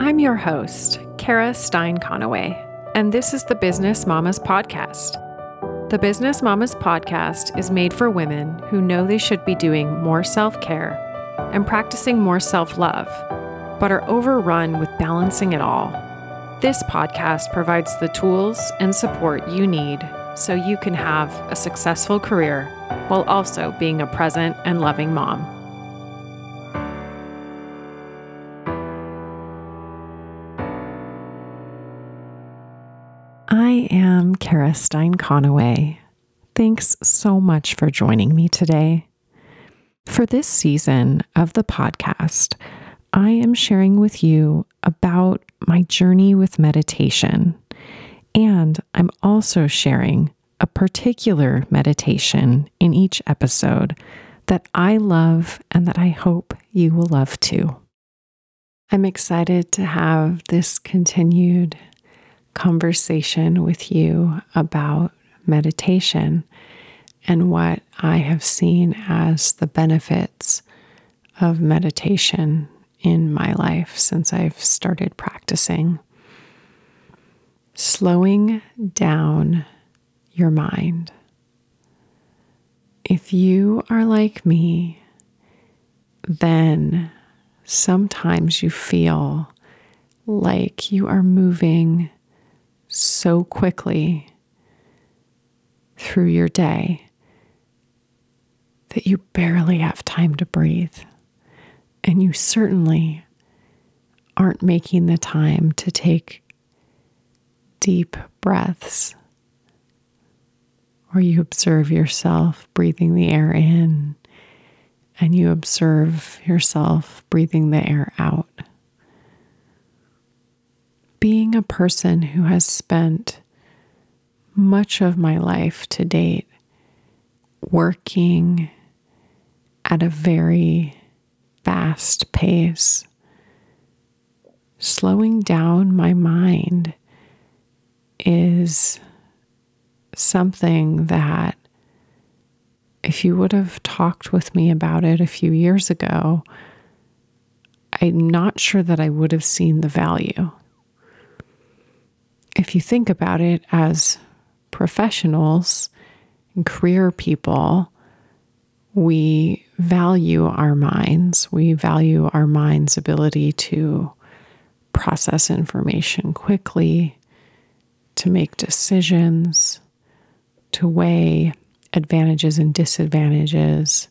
I'm your host, Kara Stein Conaway, and this is the Business Mamas Podcast. The Business Mamas Podcast is made for women who know they should be doing more self care and practicing more self love, but are overrun with balancing it all. This podcast provides the tools and support you need so you can have a successful career while also being a present and loving mom. Kara Stein Conaway. Thanks so much for joining me today. For this season of the podcast, I am sharing with you about my journey with meditation. And I'm also sharing a particular meditation in each episode that I love and that I hope you will love too. I'm excited to have this continued conversation with you about meditation and what I have seen as the benefits of meditation in my life since I've started practicing. Slowing down your mind. If you are like me, then sometimes you feel like you are moving so quickly through your day that you barely have time to breathe. And you certainly aren't making the time to take deep breaths or you observe yourself breathing the air in and you observe yourself breathing the air out being a person who has spent much of my life to date working at a very fast pace, slowing down my mind is something that if you would have talked with me about it a few years ago, I'm not sure that I would have seen the value if you think about it as professionals and career people, we value our minds. We value our mind's ability to process information quickly, to make decisions, to weigh advantages and disadvantages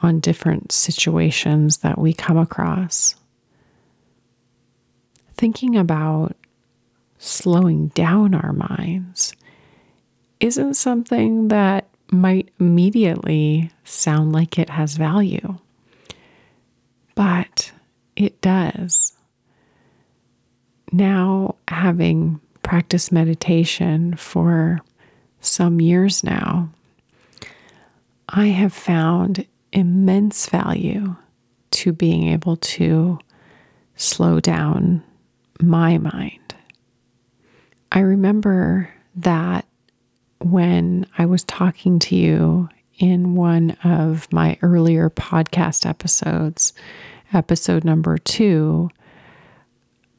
on different situations that we come across. Thinking about slowing down our minds isn't something that might immediately sound like it has value, but it does. Now, having practiced meditation for some years now, I have found immense value to being able to slow down my mind. I remember that when I was talking to you in one of my earlier podcast episodes, episode number two,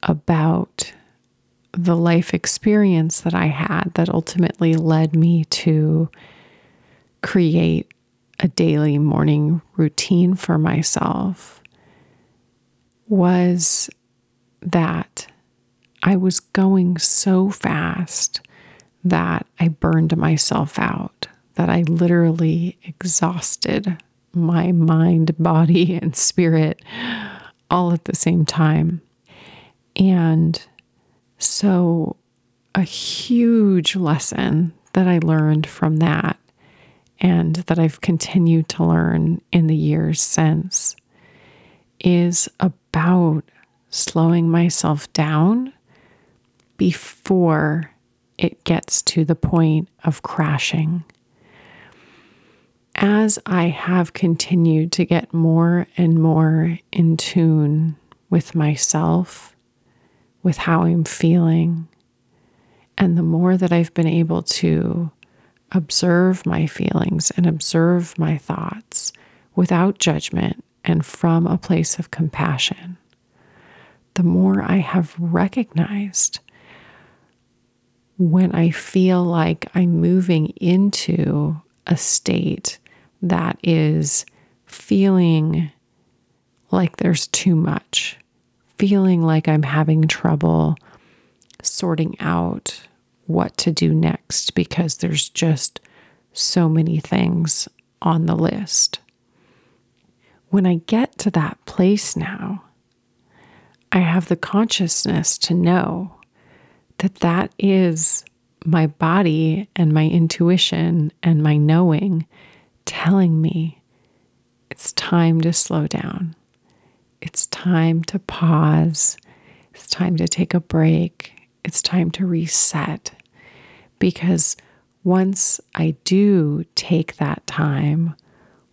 about the life experience that I had that ultimately led me to create a daily morning routine for myself was that I was going so fast that I burned myself out, that I literally exhausted my mind, body, and spirit all at the same time. And so, a huge lesson that I learned from that and that I've continued to learn in the years since is about slowing myself down before it gets to the point of crashing. As I have continued to get more and more in tune with myself, with how I'm feeling, and the more that I've been able to observe my feelings and observe my thoughts without judgment and from a place of compassion, the more I have recognized when I feel like I'm moving into a state that is feeling like there's too much, feeling like I'm having trouble sorting out what to do next because there's just so many things on the list. When I get to that place now, I have the consciousness to know that that is my body and my intuition and my knowing telling me it's time to slow down. It's time to pause. It's time to take a break. It's time to reset. Because once I do take that time,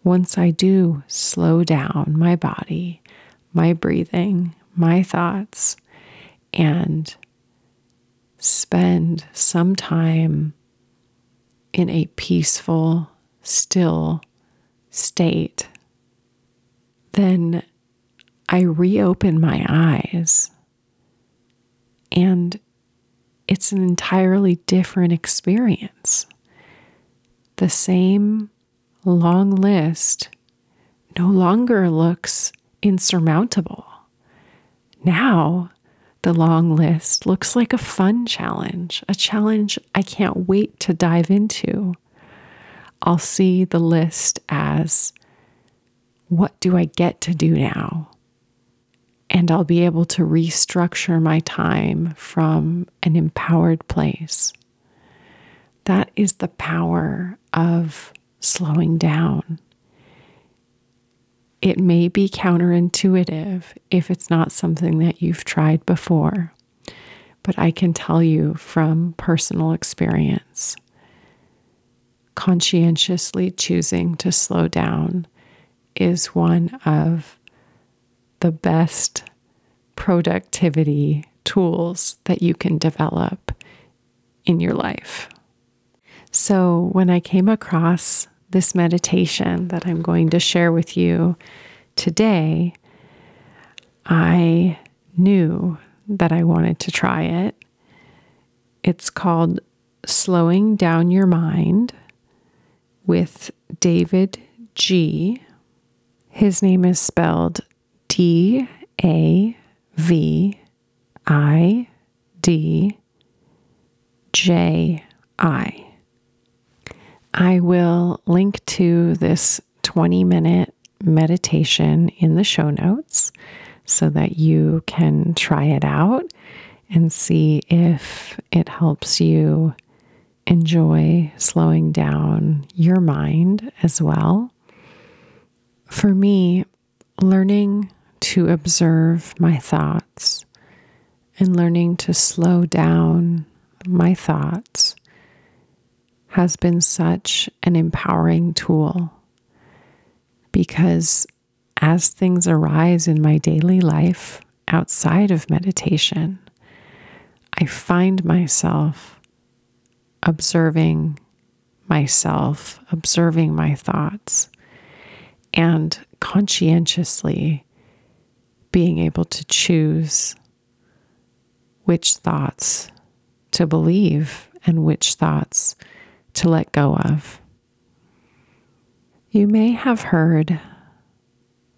once I do slow down my body, my breathing, my thoughts, and spend some time in a peaceful, still state, then I reopen my eyes and it's an entirely different experience. The same long list no longer looks insurmountable. Now, the long list looks like a fun challenge, a challenge I can't wait to dive into. I'll see the list as what do I get to do now? And I'll be able to restructure my time from an empowered place. That is the power of slowing down. It may be counterintuitive if it's not something that you've tried before, but I can tell you from personal experience conscientiously choosing to slow down is one of the best productivity tools that you can develop in your life. So, when I came across this meditation that I'm going to share with you today, I knew that I wanted to try it. It's called Slowing Down Your Mind with David G. His name is spelled D A V I D J I. I will link to this 20 minute meditation in the show notes so that you can try it out and see if it helps you enjoy slowing down your mind as well. For me, learning to observe my thoughts and learning to slow down my thoughts has been such an empowering tool because as things arise in my daily life outside of meditation, I find myself observing myself, observing my thoughts, and conscientiously being able to choose which thoughts to believe and which thoughts to let go of. You may have heard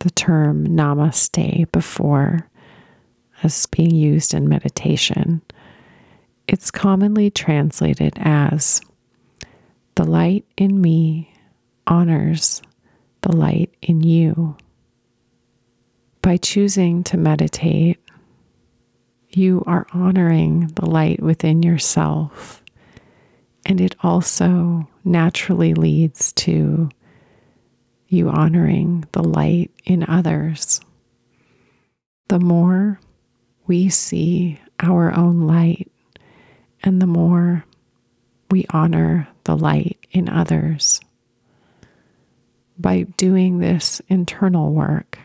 the term namaste before as being used in meditation. It's commonly translated as the light in me honors the light in you. By choosing to meditate, you are honoring the light within yourself and it also naturally leads to you honoring the light in others. The more we see our own light, and the more we honor the light in others. By doing this internal work,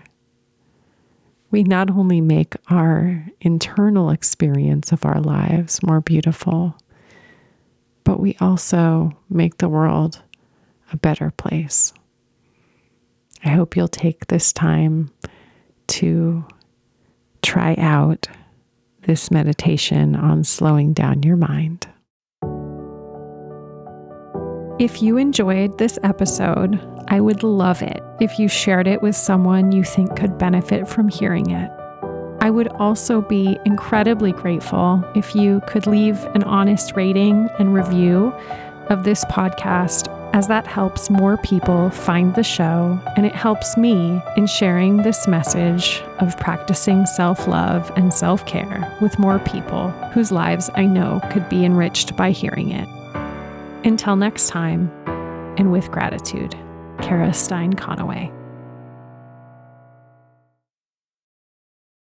we not only make our internal experience of our lives more beautiful, but we also make the world a better place. I hope you'll take this time to try out this meditation on slowing down your mind. If you enjoyed this episode, I would love it if you shared it with someone you think could benefit from hearing it. I would also be incredibly grateful if you could leave an honest rating and review of this podcast, as that helps more people find the show and it helps me in sharing this message of practicing self love and self care with more people whose lives I know could be enriched by hearing it. Until next time, and with gratitude, Kara Stein Conaway.